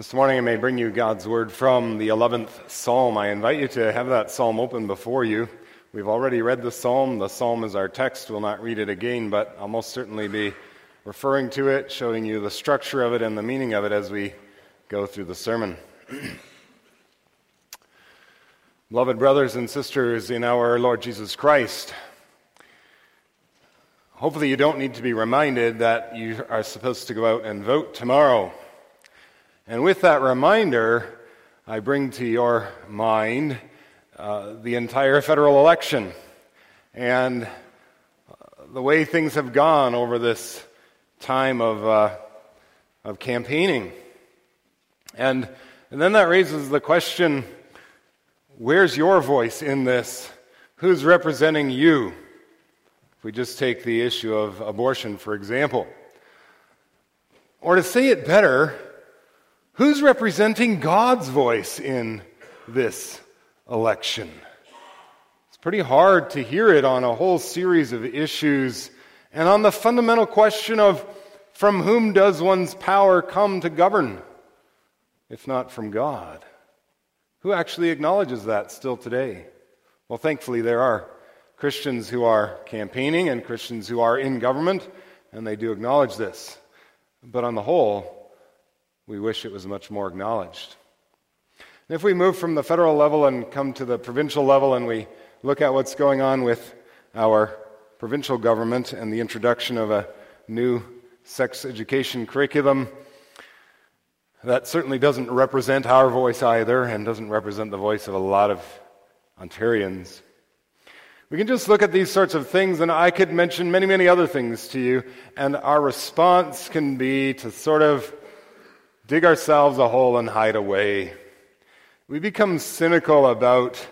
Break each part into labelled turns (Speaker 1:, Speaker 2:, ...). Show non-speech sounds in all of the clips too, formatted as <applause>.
Speaker 1: This morning I may bring you God's word from the 11th Psalm. I invite you to have that psalm open before you. We've already read the psalm. The psalm is our text. We'll not read it again, but I'll most certainly be referring to it, showing you the structure of it and the meaning of it as we go through the sermon. <clears throat> Beloved brothers and sisters in our Lord Jesus Christ, hopefully you don't need to be reminded that you are supposed to go out and vote tomorrow. And with that reminder, I bring to your mind uh, the entire federal election and the way things have gone over this time of, uh, of campaigning. And, and then that raises the question where's your voice in this? Who's representing you? If we just take the issue of abortion, for example. Or to say it better, Who's representing God's voice in this election? It's pretty hard to hear it on a whole series of issues and on the fundamental question of from whom does one's power come to govern, if not from God? Who actually acknowledges that still today? Well, thankfully, there are Christians who are campaigning and Christians who are in government, and they do acknowledge this. But on the whole, we wish it was much more acknowledged. And if we move from the federal level and come to the provincial level and we look at what's going on with our provincial government and the introduction of a new sex education curriculum, that certainly doesn't represent our voice either and doesn't represent the voice of a lot of Ontarians. We can just look at these sorts of things, and I could mention many, many other things to you, and our response can be to sort of dig ourselves a hole and hide away. We become cynical about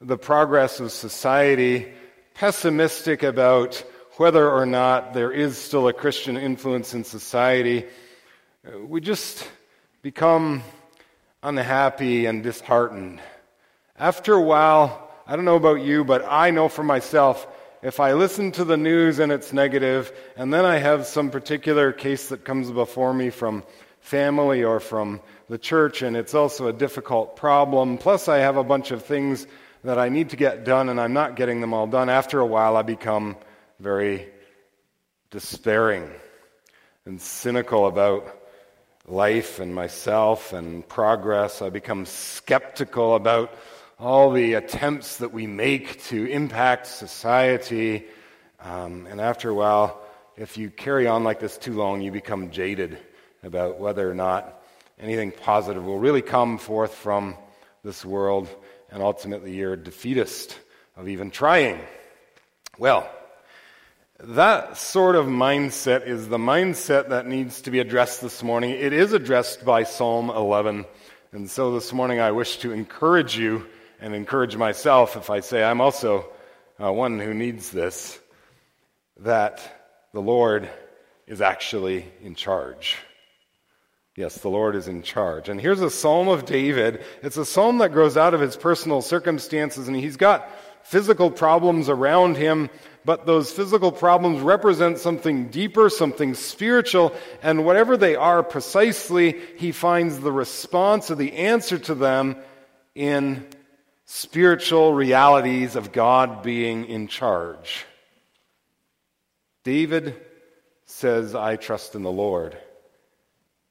Speaker 1: the progress of society, pessimistic about whether or not there is still a Christian influence in society. We just become unhappy and disheartened. After a while, I don't know about you, but I know for myself, if I listen to the news and it's negative, and then I have some particular case that comes before me from family or from the church, and it's also a difficult problem. Plus, I have a bunch of things that I need to get done, and I'm not getting them all done. After a while, I become very despairing and cynical about life and myself and progress. I become skeptical about all the attempts that we make to impact society. Um, and after a while, if you carry on like this too long, you become jaded about whether or not anything positive will really come forth from this world, and ultimately you're a defeatist of even trying. Well, that sort of mindset is the mindset that needs to be addressed this morning. It is addressed by Psalm 11. And so this morning I wish to encourage you and encourage myself if I say I'm also uh, one who needs this that the Lord is actually in charge. Yes, the Lord is in charge. And here's a psalm of David. It's a psalm that grows out of his personal circumstances, and he's got physical problems around him, but those physical problems represent something deeper, something spiritual, and whatever they are precisely, he finds the response or the answer to them in spiritual realities of God being in charge. David says, I trust in the Lord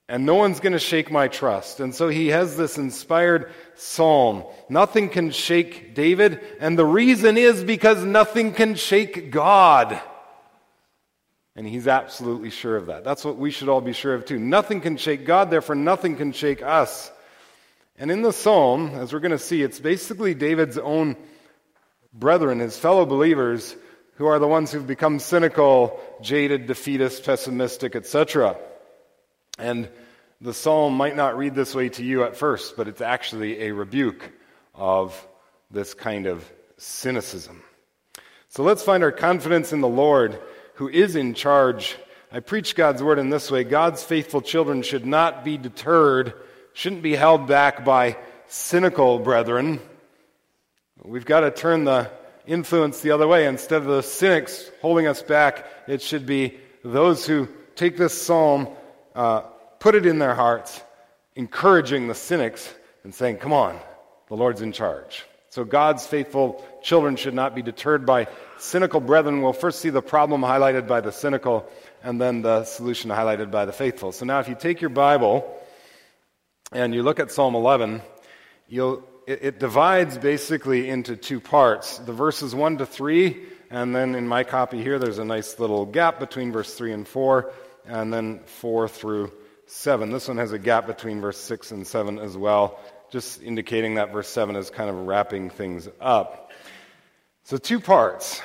Speaker 1: and no one's going to shake my trust. And so he has this inspired psalm. Nothing can shake David, and the reason is because nothing can shake God. And he's absolutely sure of that. That's what we should all be sure of too. Nothing can shake God, therefore, nothing can shake us. And in the psalm, as we're going to see, it's basically David's own brethren, his fellow believers, who are the ones who've become cynical, jaded, defeatist, pessimistic, etc. And the psalm might not read this way to you at first, but it's actually a rebuke of this kind of cynicism. So let's find our confidence in the Lord who is in charge. I preach God's word in this way God's faithful children should not be deterred, shouldn't be held back by cynical brethren. We've got to turn the influence the other way. Instead of the cynics holding us back, it should be those who take this psalm uh, put it in their hearts, encouraging the cynics and saying, Come on, the Lord's in charge. So God's faithful children should not be deterred by cynical brethren. We'll first see the problem highlighted by the cynical and then the solution highlighted by the faithful. So now, if you take your Bible and you look at Psalm 11, you'll, it, it divides basically into two parts the verses 1 to 3, and then in my copy here, there's a nice little gap between verse 3 and 4, and then 4 through 7. This one has a gap between verse 6 and 7 as well, just indicating that verse 7 is kind of wrapping things up. So, two parts.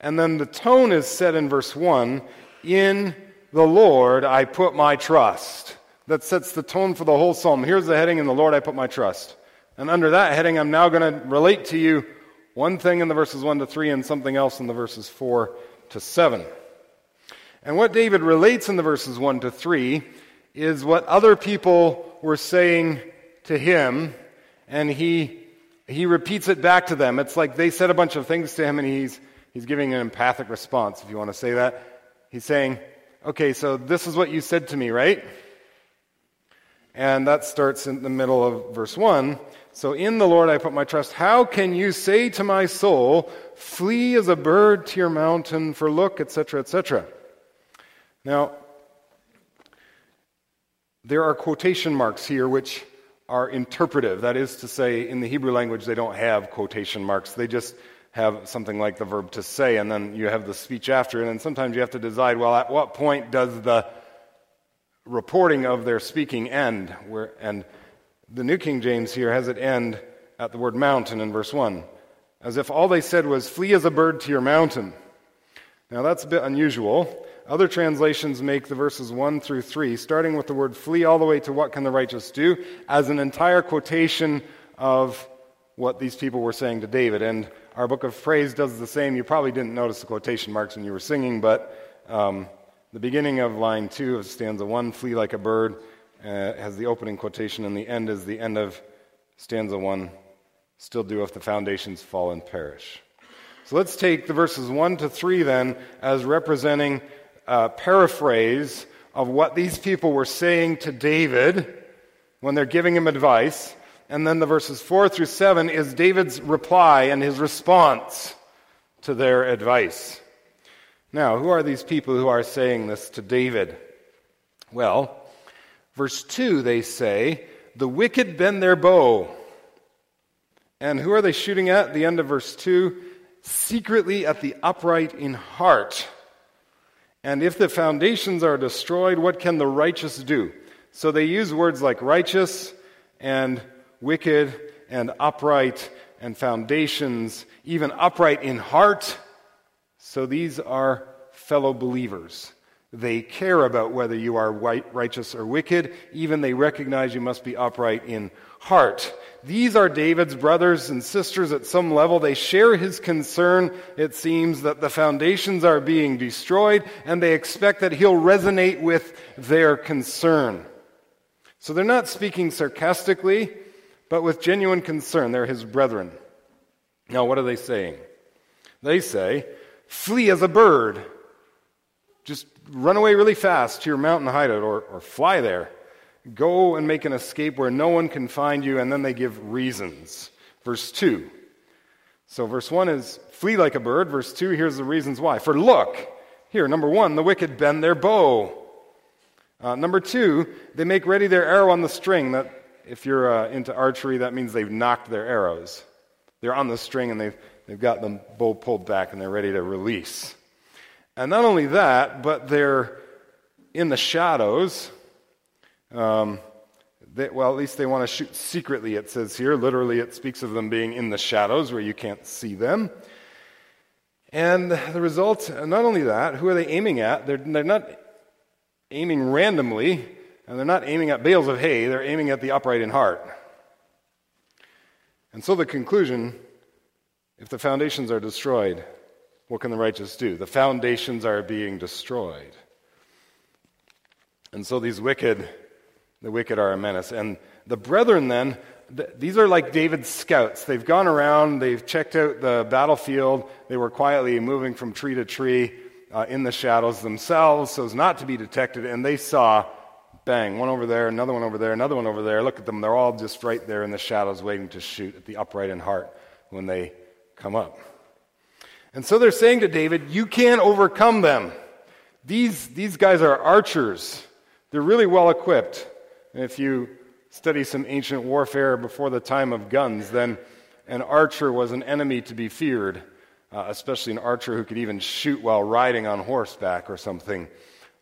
Speaker 1: And then the tone is set in verse 1 In the Lord I put my trust. That sets the tone for the whole psalm. Here's the heading In the Lord I put my trust. And under that heading, I'm now going to relate to you one thing in the verses 1 to 3 and something else in the verses 4 to 7. And what David relates in the verses 1 to 3 is what other people were saying to him, and he, he repeats it back to them. It's like they said a bunch of things to him, and he's He's giving an empathic response, if you want to say that. He's saying, Okay, so this is what you said to me, right? And that starts in the middle of verse 1. So, in the Lord I put my trust. How can you say to my soul, Flee as a bird to your mountain, for look, etc., etc.? Now, there are quotation marks here which are interpretive. That is to say, in the Hebrew language, they don't have quotation marks. They just have something like the verb to say, and then you have the speech after, and then sometimes you have to decide, well, at what point does the reporting of their speaking end? Where, and the New King James here has it end at the word mountain in verse 1, as if all they said was, flee as a bird to your mountain. Now that's a bit unusual. Other translations make the verses 1 through 3, starting with the word flee all the way to what can the righteous do, as an entire quotation of what these people were saying to David. And our book of praise does the same. You probably didn't notice the quotation marks when you were singing, but um, the beginning of line two of stanza one, flee like a bird, uh, has the opening quotation, and the end is the end of stanza one, still do if the foundations fall and perish. So let's take the verses one to three then as representing a paraphrase of what these people were saying to David when they're giving him advice. And then the verses 4 through 7 is David's reply and his response to their advice. Now, who are these people who are saying this to David? Well, verse 2, they say, The wicked bend their bow. And who are they shooting at? The end of verse 2 secretly at the upright in heart. And if the foundations are destroyed, what can the righteous do? So they use words like righteous and wicked and upright and foundations, even upright in heart. So these are fellow believers. They care about whether you are righteous or wicked. Even they recognize you must be upright in heart. These are David's brothers and sisters at some level. They share his concern, it seems, that the foundations are being destroyed, and they expect that he'll resonate with their concern. So they're not speaking sarcastically but with genuine concern. They're his brethren. Now, what are they saying? They say, Flee as a bird. Just run away really fast to your mountain hideout or, or fly there. Go and make an escape where no one can find you, and then they give reasons. Verse 2. So, verse 1 is flee like a bird. Verse 2, here's the reasons why. For look, here, number one, the wicked bend their bow. Uh, number two, they make ready their arrow on the string. That if you're uh, into archery, that means they've nocked their arrows. They're on the string and they've, they've got the bow pulled back and they're ready to release. And not only that, but they're in the shadows. Um, they, well, at least they want to shoot secretly, it says here. Literally, it speaks of them being in the shadows where you can't see them. And the result, not only that, who are they aiming at? They're, they're not aiming randomly. And they're not aiming at bales of hay, they're aiming at the upright in heart. And so the conclusion if the foundations are destroyed, what can the righteous do? The foundations are being destroyed. And so these wicked, the wicked are a menace. And the brethren then, th- these are like David's scouts. They've gone around, they've checked out the battlefield, they were quietly moving from tree to tree uh, in the shadows themselves so as not to be detected, and they saw bang, one over there, another one over there, another one over there. Look at them. They're all just right there in the shadows waiting to shoot at the upright in heart when they come up. And so they're saying to David, You can't overcome them. These, these guys are archers. They're really well equipped. And if you study some ancient warfare before the time of guns, then an archer was an enemy to be feared, uh, especially an archer who could even shoot while riding on horseback or something.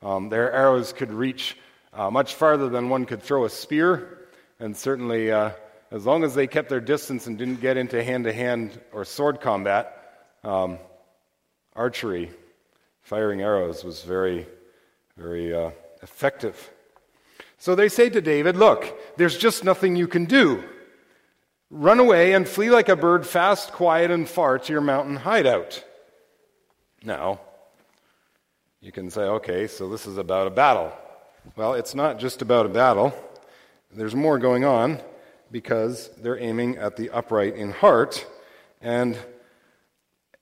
Speaker 1: Um, their arrows could reach uh, much farther than one could throw a spear, and certainly uh, as long as they kept their distance and didn't get into hand to hand or sword combat, um, archery, firing arrows, was very, very uh, effective. So they say to David, Look, there's just nothing you can do. Run away and flee like a bird, fast, quiet, and far to your mountain hideout. Now, you can say, okay, so this is about a battle. Well, it's not just about a battle. There's more going on because they're aiming at the upright in heart. And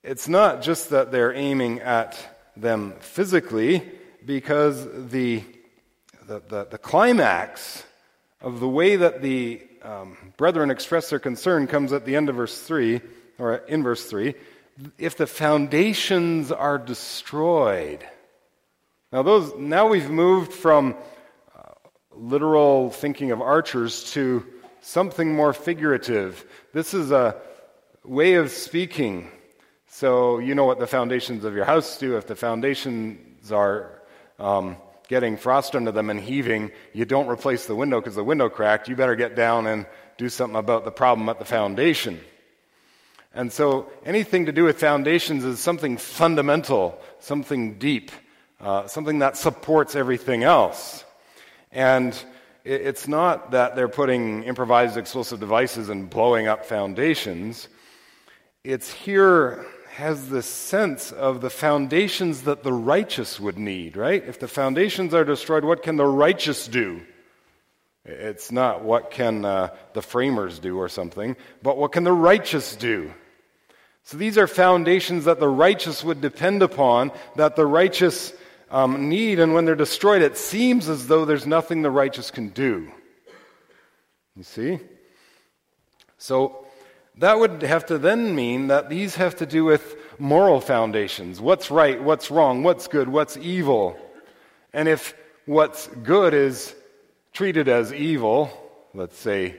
Speaker 1: it's not just that they're aiming at them physically, because the, the, the, the climax of the way that the um, brethren express their concern comes at the end of verse 3, or in verse 3. If the foundations are destroyed, now, those, now we've moved from uh, literal thinking of archers to something more figurative. This is a way of speaking. So, you know what the foundations of your house do. If the foundations are um, getting frost under them and heaving, you don't replace the window because the window cracked. You better get down and do something about the problem at the foundation. And so, anything to do with foundations is something fundamental, something deep uh, something that supports everything else. And it, it's not that they're putting improvised explosive devices and blowing up foundations. It's here has this sense of the foundations that the righteous would need, right? If the foundations are destroyed, what can the righteous do? It's not what can uh, the framers do or something, but what can the righteous do? So these are foundations that the righteous would depend upon, that the righteous um, need, and when they're destroyed, it seems as though there's nothing the righteous can do. You see? So that would have to then mean that these have to do with moral foundations what's right, what's wrong, what's good, what's evil. And if what's good is treated as evil, let's say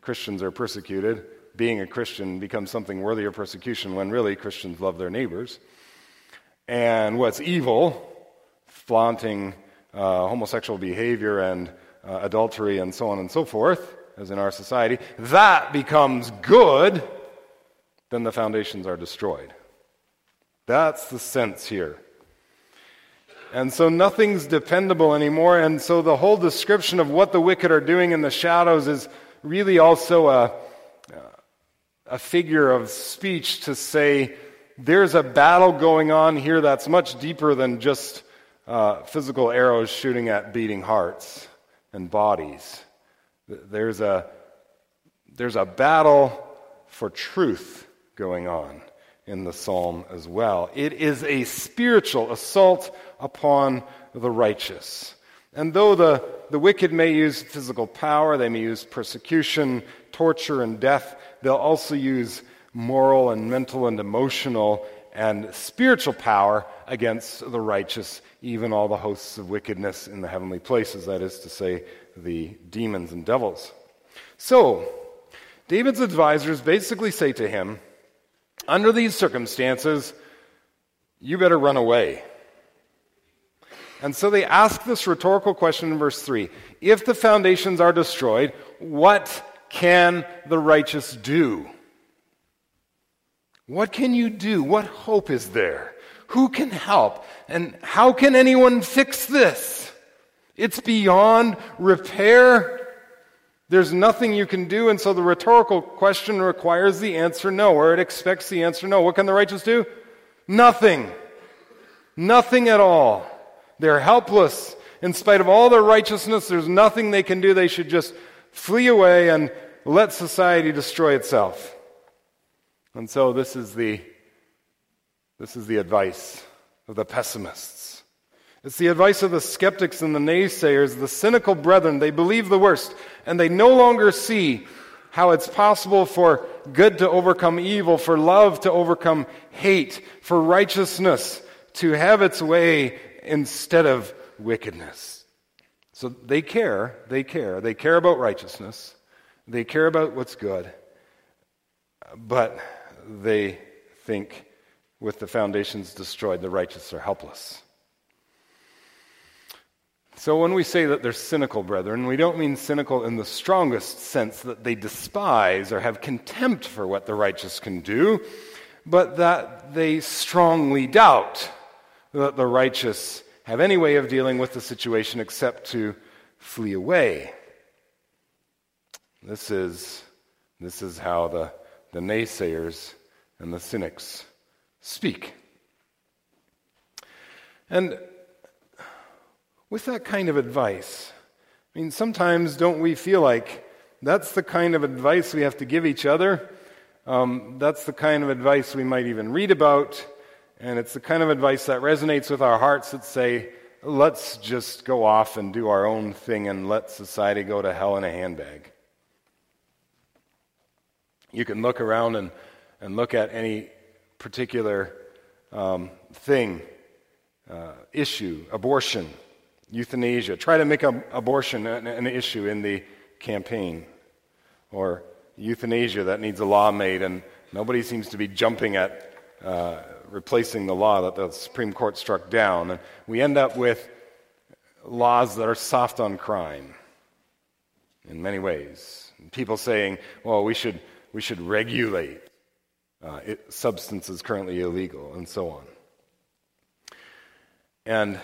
Speaker 1: Christians are persecuted, being a Christian becomes something worthy of persecution when really Christians love their neighbors. And what's evil flaunting uh, homosexual behavior and uh, adultery and so on and so forth, as in our society, that becomes good, then the foundations are destroyed. That's the sense here. And so nothing's dependable anymore. And so the whole description of what the wicked are doing in the shadows is really also a, a figure of speech to say there's a battle going on here that's much deeper than just uh, physical arrows shooting at beating hearts and bodies. There's a, there's a battle for truth going on in the psalm as well. It is a spiritual assault upon the righteous. And though the, the wicked may use physical power, they may use persecution, torture, and death, they'll also use moral and mental and emotional and spiritual power against the righteous, even all the hosts of wickedness in the heavenly places, that is to say, the demons and devils. So, David's advisors basically say to him, under these circumstances, you better run away. And so they ask this rhetorical question in verse 3 If the foundations are destroyed, what can the righteous do? What can you do? What hope is there? Who can help? And how can anyone fix this? It's beyond repair. There's nothing you can do, and so the rhetorical question requires the answer no, or it expects the answer no. What can the righteous do? Nothing. Nothing at all. They're helpless. In spite of all their righteousness, there's nothing they can do. They should just flee away and let society destroy itself. And so this is the, this is the advice of the pessimists. It's the advice of the skeptics and the naysayers, the cynical brethren. They believe the worst, and they no longer see how it's possible for good to overcome evil, for love to overcome hate, for righteousness to have its way instead of wickedness. So they care, they care, they care about righteousness, they care about what's good, but they think with the foundations destroyed, the righteous are helpless. So when we say that they're cynical, brethren, we don't mean cynical in the strongest sense that they despise or have contempt for what the righteous can do, but that they strongly doubt that the righteous have any way of dealing with the situation except to flee away. This is, this is how the, the naysayers and the cynics speak. And with that kind of advice, I mean, sometimes don't we feel like that's the kind of advice we have to give each other? Um, that's the kind of advice we might even read about, and it's the kind of advice that resonates with our hearts that say, let's just go off and do our own thing and let society go to hell in a handbag. You can look around and, and look at any particular um, thing, uh, issue, abortion, euthanasia. Try to make a, abortion an, an issue in the campaign. Or euthanasia that needs a law made, and nobody seems to be jumping at uh, replacing the law that the Supreme Court struck down. And we end up with laws that are soft on crime in many ways. People saying, well, we should, we should regulate uh, it, substances currently illegal, and so on. And,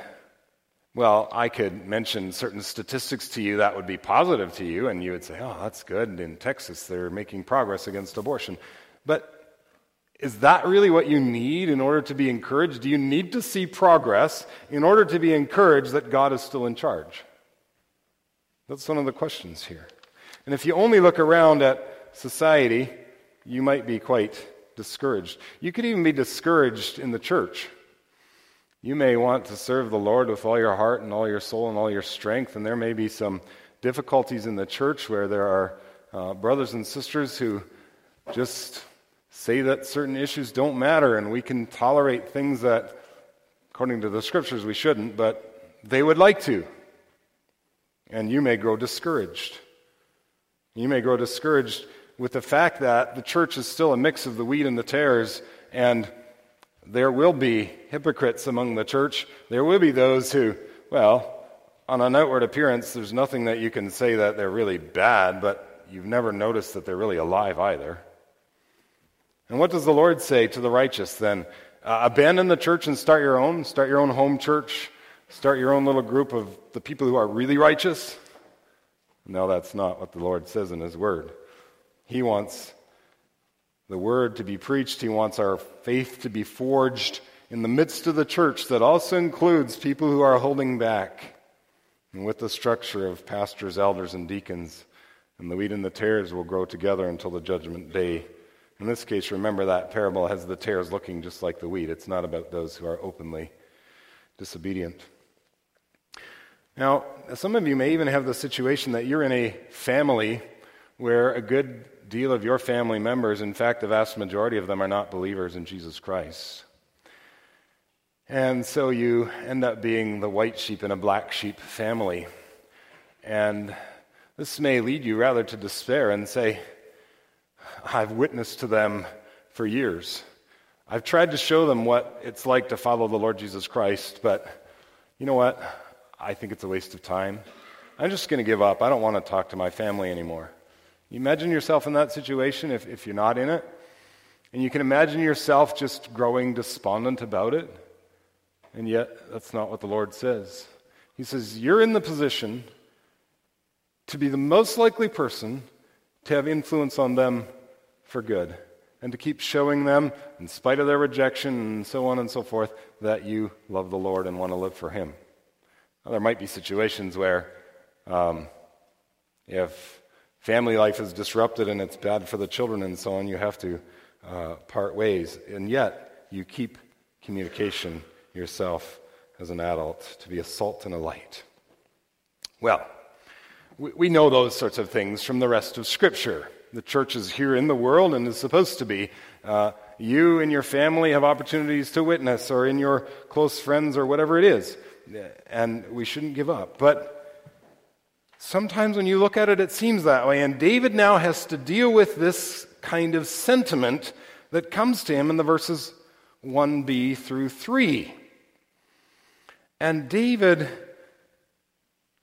Speaker 1: well, I could mention certain statistics to you that would be positive to you, and you would say, oh, that's good. In Texas, they're making progress against abortion. But is that really what you need in order to be encouraged? Do you need to see progress in order to be encouraged that God is still in charge? That's one of the questions here. And if you only look around at society, you might be quite discouraged. You could even be discouraged in the church. You may want to serve the Lord with all your heart and all your soul and all your strength, and there may be some difficulties in the church where there are uh, brothers and sisters who just say that certain issues don't matter and we can tolerate things that, according to the scriptures, we shouldn't, but they would like to. And you may grow discouraged. You may grow discouraged with the fact that the church is still a mix of the wheat and the tares, and there will be hypocrites among the church. There will be those who, well, on an outward appearance, there's nothing that you can say that they're really bad, but you've never noticed that they're really alive either. And what does the Lord say to the righteous then? Uh, abandon the church and start your own? Start your own home church? Start your own little group of the people who are really righteous? No, that's not what the Lord says in His Word. He wants the word to be preached. He wants our faith to be forged in the midst of the church that also includes people who are holding back. And with the structure of pastors, elders, and deacons, and the wheat and the tares will grow together until the judgment day. In this case, remember that parable has the tares looking just like the wheat. It's not about those who are openly disobedient. Now, some of you may even have the situation that you're in a family where a good deal of your family members, in fact, the vast majority of them, are not believers in Jesus Christ. And so you end up being the white sheep in a black sheep family. And this may lead you rather to despair and say, I've witnessed to them for years. I've tried to show them what it's like to follow the Lord Jesus Christ, but you know what? I think it's a waste of time. I'm just going to give up. I don't want to talk to my family anymore. You imagine yourself in that situation if, if you're not in it. And you can imagine yourself just growing despondent about it. And yet, that's not what the Lord says. He says, You're in the position to be the most likely person to have influence on them for good and to keep showing them, in spite of their rejection and so on and so forth, that you love the Lord and want to live for Him. Now, there might be situations where um, if family life is disrupted and it's bad for the children and so on, you have to uh, part ways. And yet, you keep communication yourself as an adult, to be a salt and a light. Well, we know those sorts of things from the rest of Scripture. The church is here in the world and is supposed to be. Uh, you and your family have opportunities to witness, or in your close friends, or whatever it is. And we shouldn't give up. But sometimes when you look at it, it seems that way. And David now has to deal with this kind of sentiment that comes to him in the verses 1b through 3. And David,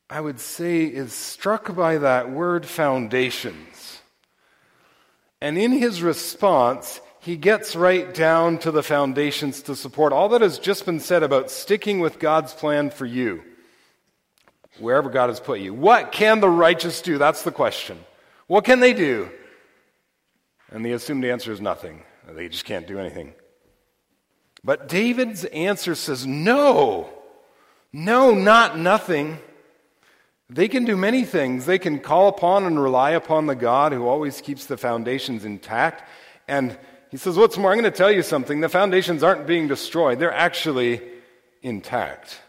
Speaker 1: I would say, is struck by that word foundations. And in his response, he gets right down to the foundations to support all that has just been said about sticking with God's plan for you, wherever God has put you. What can the righteous do? That's the question. What can they do? And the assumed answer is nothing. They just can't do anything. But David's answer says, no, no, not nothing. They can do many things. They can call upon and rely upon the God who always keeps the foundations intact. And he says, What's more, I'm going to tell you something. The foundations aren't being destroyed, they're actually intact.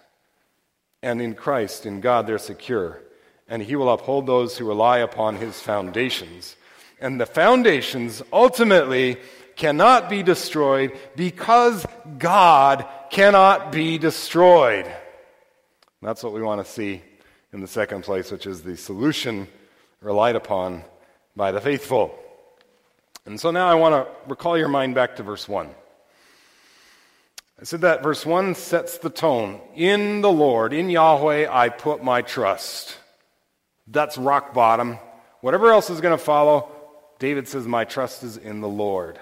Speaker 1: And in Christ, in God, they're secure. And he will uphold those who rely upon his foundations. And the foundations ultimately cannot be destroyed because God cannot be destroyed. That's what we want to see in the second place, which is the solution relied upon by the faithful. And so now I want to recall your mind back to verse 1. I said that verse 1 sets the tone. In the Lord, in Yahweh, I put my trust. That's rock bottom. Whatever else is going to follow, David says, My trust is in the Lord.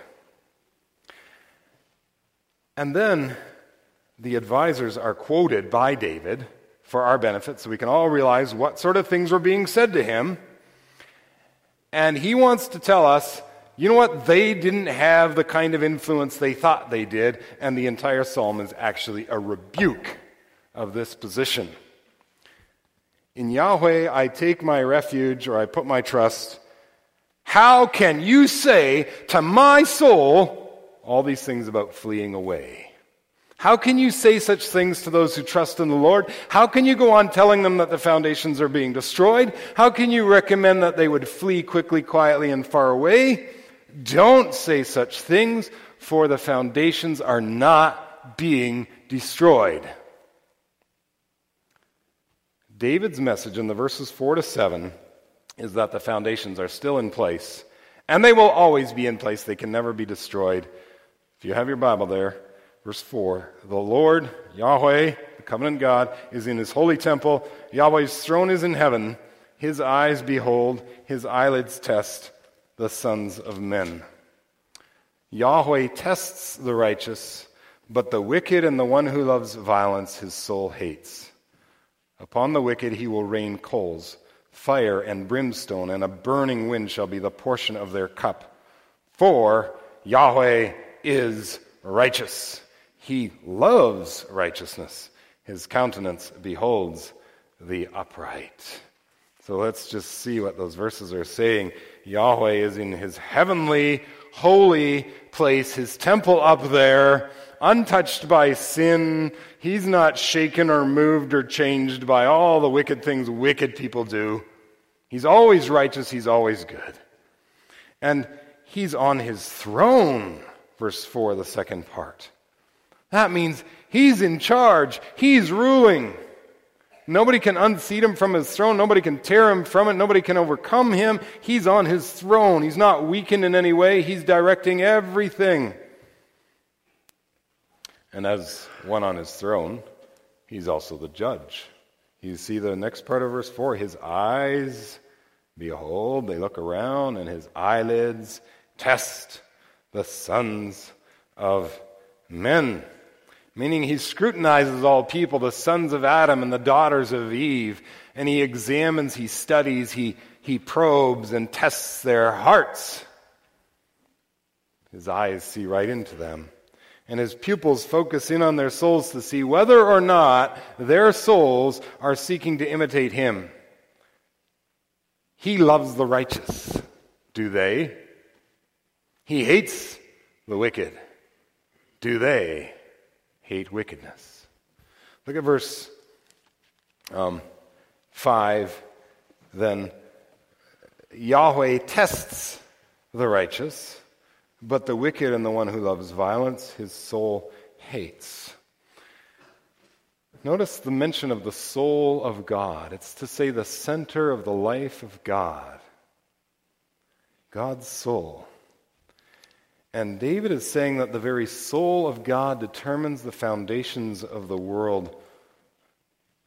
Speaker 1: And then the advisors are quoted by David for our benefit so we can all realize what sort of things were being said to him. And he wants to tell us you know what? They didn't have the kind of influence they thought they did, and the entire psalm is actually a rebuke of this position. In Yahweh I take my refuge, or I put my trust. How can you say to my soul all these things about fleeing away? How can you say such things to those who trust in the Lord? How can you go on telling them that the foundations are being destroyed? How can you recommend that they would flee quickly, quietly, and far away? Don't say such things, for the foundations are not being destroyed. David's message in the verses 4 to 7 is that the foundations are still in place, and they will always be in place. They can never be destroyed. If you have your Bible there, verse 4 The Lord, Yahweh, the covenant God, is in his holy temple. Yahweh's throne is in heaven. His eyes behold, his eyelids test the sons of men. Yahweh tests the righteous, but the wicked and the one who loves violence his soul hates. Upon the wicked he will rain coals, fire and brimstone, and a burning wind shall be the portion of their cup. For Yahweh is righteous. He loves righteousness. His countenance beholds the upright. So let's just see what those verses are saying. Yahweh is in his heavenly, holy place, his temple up there, untouched by sin. He's not shaken or moved or changed by all the wicked things wicked people do. He's always righteous, he's always good. And he's on his throne, verse 4, the second part. That means he's in charge, he's ruling. Nobody can unseat him from his throne. Nobody can tear him from it. Nobody can overcome him. He's on his throne. He's not weakened in any way. He's directing everything. And as one on his throne, he's also the judge. You see the next part of verse 4 his eyes, behold, they look around, and his eyelids test the sons of men meaning he scrutinizes all people, the sons of Adam and the daughters of Eve, and he examines, he studies, he, he probes and tests their hearts. His eyes see right into them. And his pupils focus in on their souls to see whether or not their souls are seeking to imitate him. He loves the righteous. Do they? He hates the wicked. Do they? Hate wickedness. Look at verse um, 5. Then Yahweh tests the righteous, but the wicked and the one who loves violence, his soul hates. Notice the mention of the soul of God. It's to say the center of the life of God. God's soul. And David is saying that the very soul of God determines the foundations of the world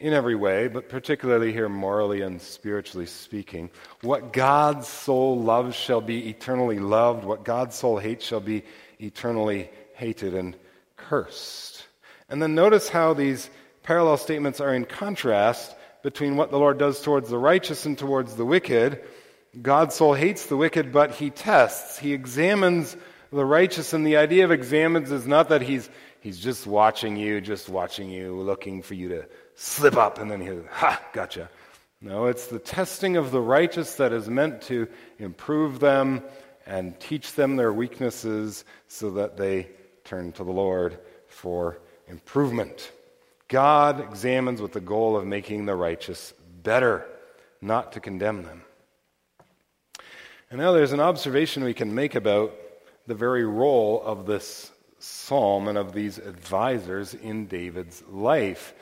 Speaker 1: in every way, but particularly here morally and spiritually speaking. What God's soul loves shall be eternally loved. What God's soul hates shall be eternally hated and cursed. And then notice how these parallel statements are in contrast between what the Lord does towards the righteous and towards the wicked. God's soul hates the wicked, but he tests, he examines the righteous. And the idea of examines is not that he's, he's just watching you, just watching you, looking for you to slip up, and then he'll, ha, gotcha. No, it's the testing of the righteous that is meant to improve them and teach them their weaknesses so that they turn to the Lord for improvement. God examines with the goal of making the righteous better, not to condemn them. And now there's an observation we can make about the very role of this psalm and of these advisors in David's life.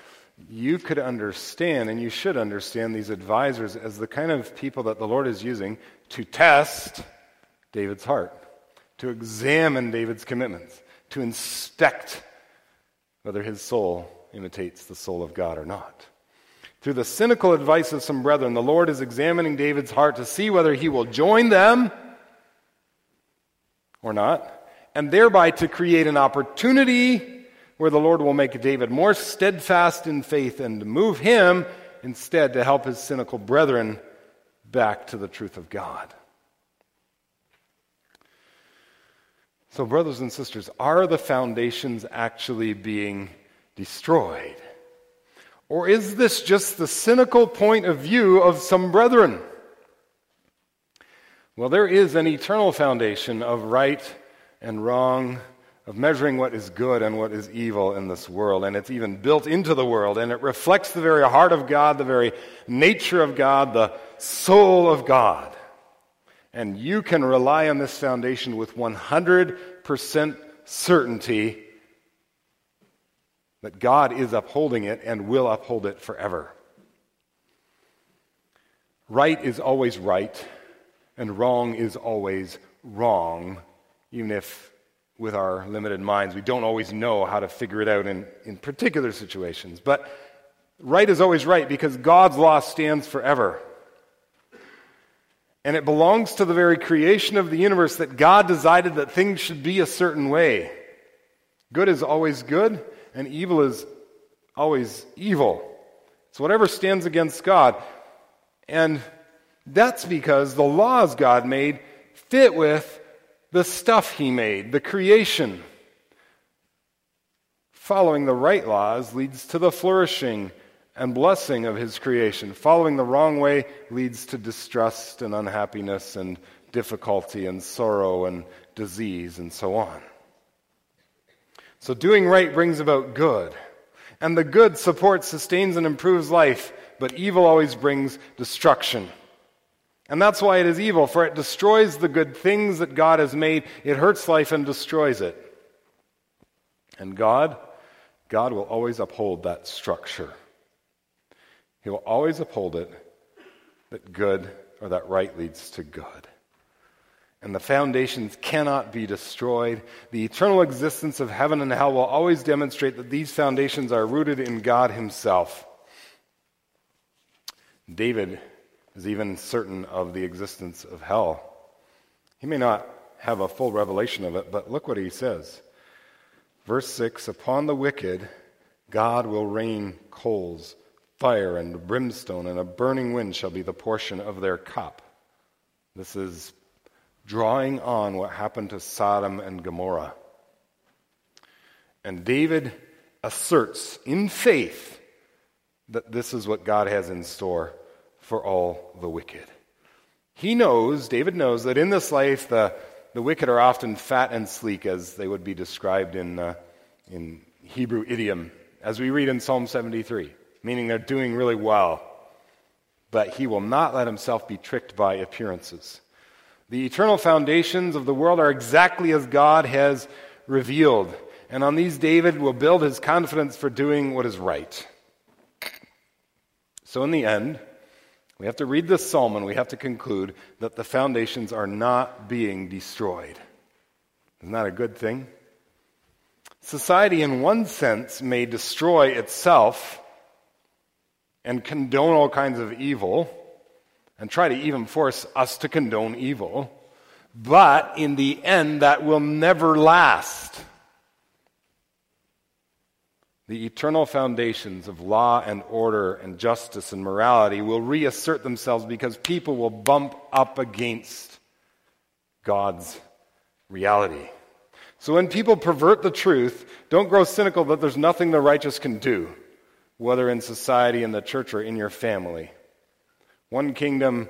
Speaker 1: You could understand, and you should understand, these advisors as the kind of people that the Lord is using to test David's heart, to examine David's commitments, to inspect whether his soul imitates the soul of God or not. Through the cynical advice of some brethren, the Lord is examining David's heart to see whether he will join them or not, and thereby to create an opportunity where the Lord will make David more steadfast in faith and move him instead to help his cynical brethren back to the truth of God. So, brothers and sisters, are the foundations actually being destroyed? Or is this just the cynical point of view of some brethren? Well, there is an eternal foundation of right and wrong, of measuring what is good and what is evil in this world. And it's even built into the world, and it reflects the very heart of God, the very nature of God, the soul of God. And you can rely on this foundation with 100% certainty that God is upholding it and will uphold it forever. Right is always right, and wrong is always wrong, even if with our limited minds we don't always know how to figure it out in, in particular situations. But right is always right because God's law stands forever. And it belongs to the very creation of the universe that God decided that things should be a certain way. Good is always good, and evil is always evil. It's whatever stands against God. And that's because the laws God made fit with the stuff He made, the creation. Following the right laws leads to the flourishing and blessing of His creation. Following the wrong way leads to distrust and unhappiness and difficulty and sorrow and disease and so on. So doing right brings about good. And the good supports, sustains, and improves life, but evil always brings destruction. And that's why it is evil, for it destroys the good things that God has made. It hurts life and destroys it. And God, God will always uphold that structure. He will always uphold it that good or that right leads to good and the foundations cannot be destroyed. The eternal existence of heaven and hell will always demonstrate that these foundations are rooted in God Himself. David is even certain of the existence of hell. He may not have a full revelation of it, but look what he says. Verse 6 Upon the wicked, God will rain coals, fire, and brimstone, and a burning wind shall be the portion of their cup. This is drawing on what happened to Sodom and Gomorrah. And David asserts in faith that this is what God has in store for all the wicked. He knows, David knows, that in this life the, the wicked are often fat and sleek, as they would be described in, uh, in Hebrew idiom as we read in Psalm 73, meaning they're doing really well. But he will not let himself be tricked by appearances. The eternal foundations of the world are exactly as God has revealed. And on these, David will build his confidence for doing what is right. So, in the end, we have to read this psalm and we have to conclude that the foundations are not being destroyed. Isn't that a good thing? Society, in one sense, may destroy itself and condone all kinds of evil and try to even force us to condone evil. But in the end, that will never last. The eternal foundations of law and order and justice and morality will reassert themselves because people will bump up against God's reality. So when people pervert the truth, don't grow cynical that there's nothing the righteous can do, whether in society, in the church, or in your family. One kingdom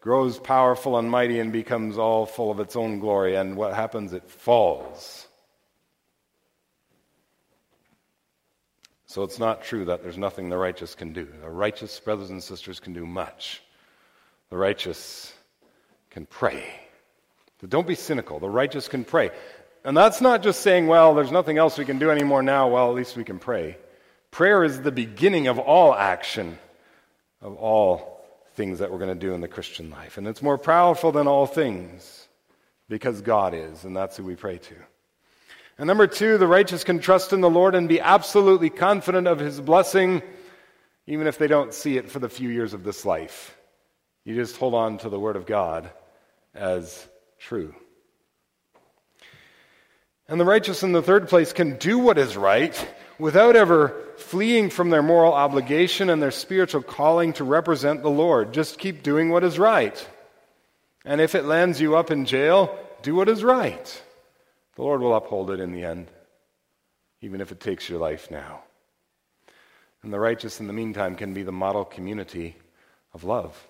Speaker 1: grows powerful and mighty and becomes all full of its own glory, and what happens? It falls. So it's not true that there's nothing the righteous can do. The righteous brothers and sisters can do much. The righteous can pray. So don't be cynical. The righteous can pray. And that's not just saying, well, there's nothing else we can do anymore now. Well, at least we can pray. Prayer is the beginning of all action, of all things that we're going to do in the Christian life. And it's more powerful than all things because God is, and that's who we pray to. And number two, the righteous can trust in the Lord and be absolutely confident of his blessing, even if they don't see it for the few years of this life. You just hold on to the Word of God as true. And the righteous, in the third place, can do what is right without ever fleeing from their moral obligation and their spiritual calling to represent the Lord. Just keep doing what is right. And if it lands you up in jail, do what is right. The Lord will uphold it in the end, even if it takes your life now. And the righteous, in the meantime, can be the model community of love,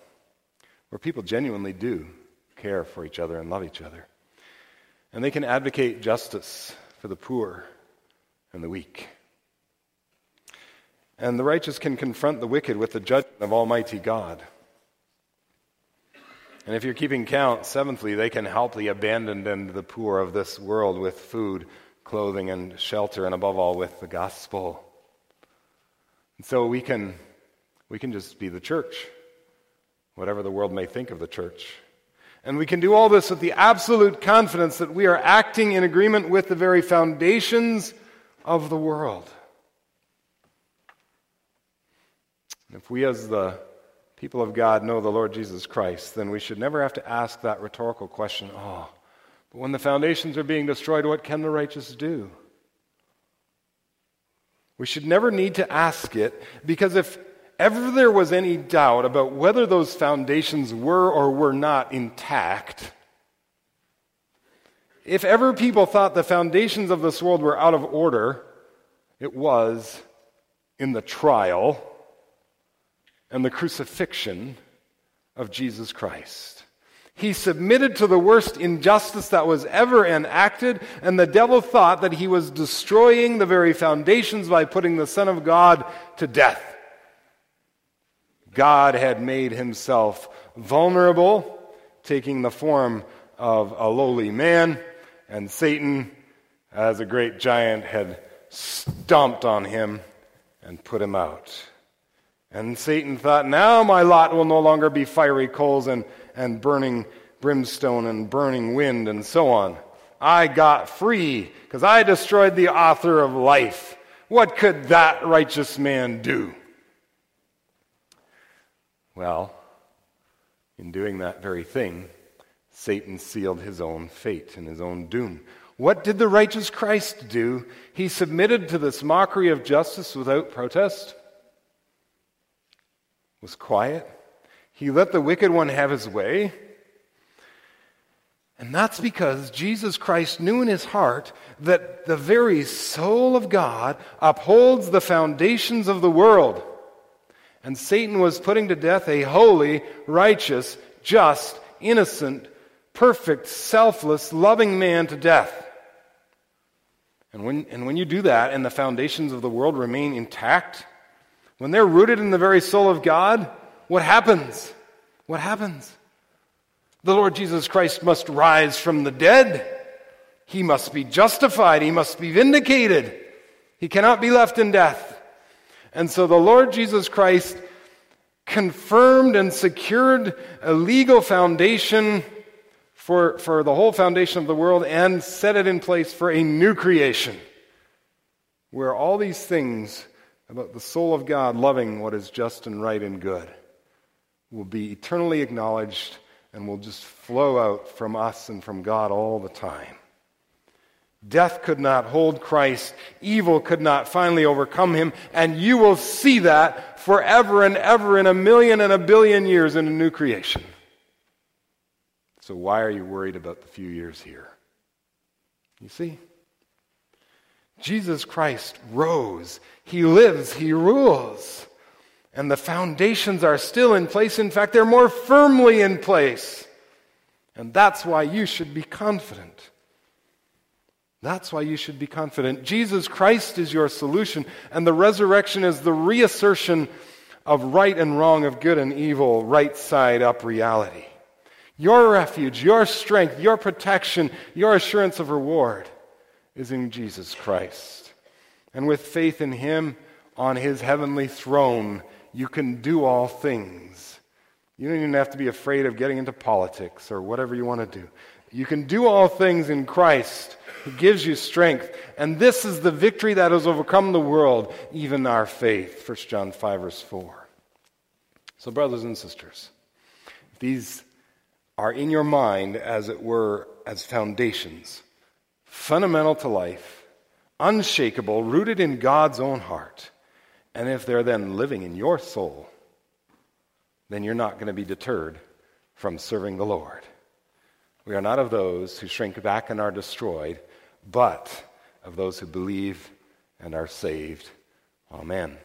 Speaker 1: where people genuinely do care for each other and love each other. And they can advocate justice for the poor and the weak. And the righteous can confront the wicked with the judgment of Almighty God. And if you're keeping count, seventhly, they can help the abandoned and the poor of this world with food, clothing, and shelter, and above all, with the gospel. And so we can, we can just be the church, whatever the world may think of the church. And we can do all this with the absolute confidence that we are acting in agreement with the very foundations of the world. If we, as the people of God, know the Lord Jesus Christ, then we should never have to ask that rhetorical question oh, but when the foundations are being destroyed, what can the righteous do? We should never need to ask it because if ever there was any doubt about whether those foundations were or were not intact, if ever people thought the foundations of this world were out of order, it was in the trial and the crucifixion of Jesus Christ. He submitted to the worst injustice that was ever enacted, and the devil thought that he was destroying the very foundations by putting the Son of God to death. God had made himself vulnerable, taking the form of a lowly man, and Satan, as a great giant, had stomped on him and put him out. And Satan thought, now my lot will no longer be fiery coals and, and burning brimstone and burning wind and so on. I got free because I destroyed the author of life. What could that righteous man do? Well, in doing that very thing, Satan sealed his own fate and his own doom. What did the righteous Christ do? He submitted to this mockery of justice without protest, was quiet. He let the wicked one have his way. And that's because Jesus Christ knew in his heart that the very soul of God upholds the foundations of the world. And Satan was putting to death a holy, righteous, just, innocent, perfect, selfless, loving man to death. And when, and when you do that and the foundations of the world remain intact, when they're rooted in the very soul of God, what happens? What happens? The Lord Jesus Christ must rise from the dead. He must be justified. He must be vindicated. He cannot be left in death. And so the Lord Jesus Christ confirmed and secured a legal foundation for, for the whole foundation of the world and set it in place for a new creation where all these things about the soul of God loving what is just and right and good will be eternally acknowledged and will just flow out from us and from God all the time. Death could not hold Christ. Evil could not finally overcome him. And you will see that forever and ever in a million and a billion years in a new creation. So, why are you worried about the few years here? You see? Jesus Christ rose. He lives. He rules. And the foundations are still in place. In fact, they're more firmly in place. And that's why you should be confident. That's why you should be confident. Jesus Christ is your solution, and the resurrection is the reassertion of right and wrong, of good and evil, right side up reality. Your refuge, your strength, your protection, your assurance of reward is in Jesus Christ. And with faith in Him on His heavenly throne, you can do all things. You don't even have to be afraid of getting into politics or whatever you want to do. You can do all things in Christ who gives you strength. And this is the victory that has overcome the world, even our faith. 1 John 5, verse 4. So, brothers and sisters, these are in your mind, as it were, as foundations, fundamental to life, unshakable, rooted in God's own heart. And if they're then living in your soul, then you're not going to be deterred from serving the Lord. We are not of those who shrink back and are destroyed, but of those who believe and are saved. Amen.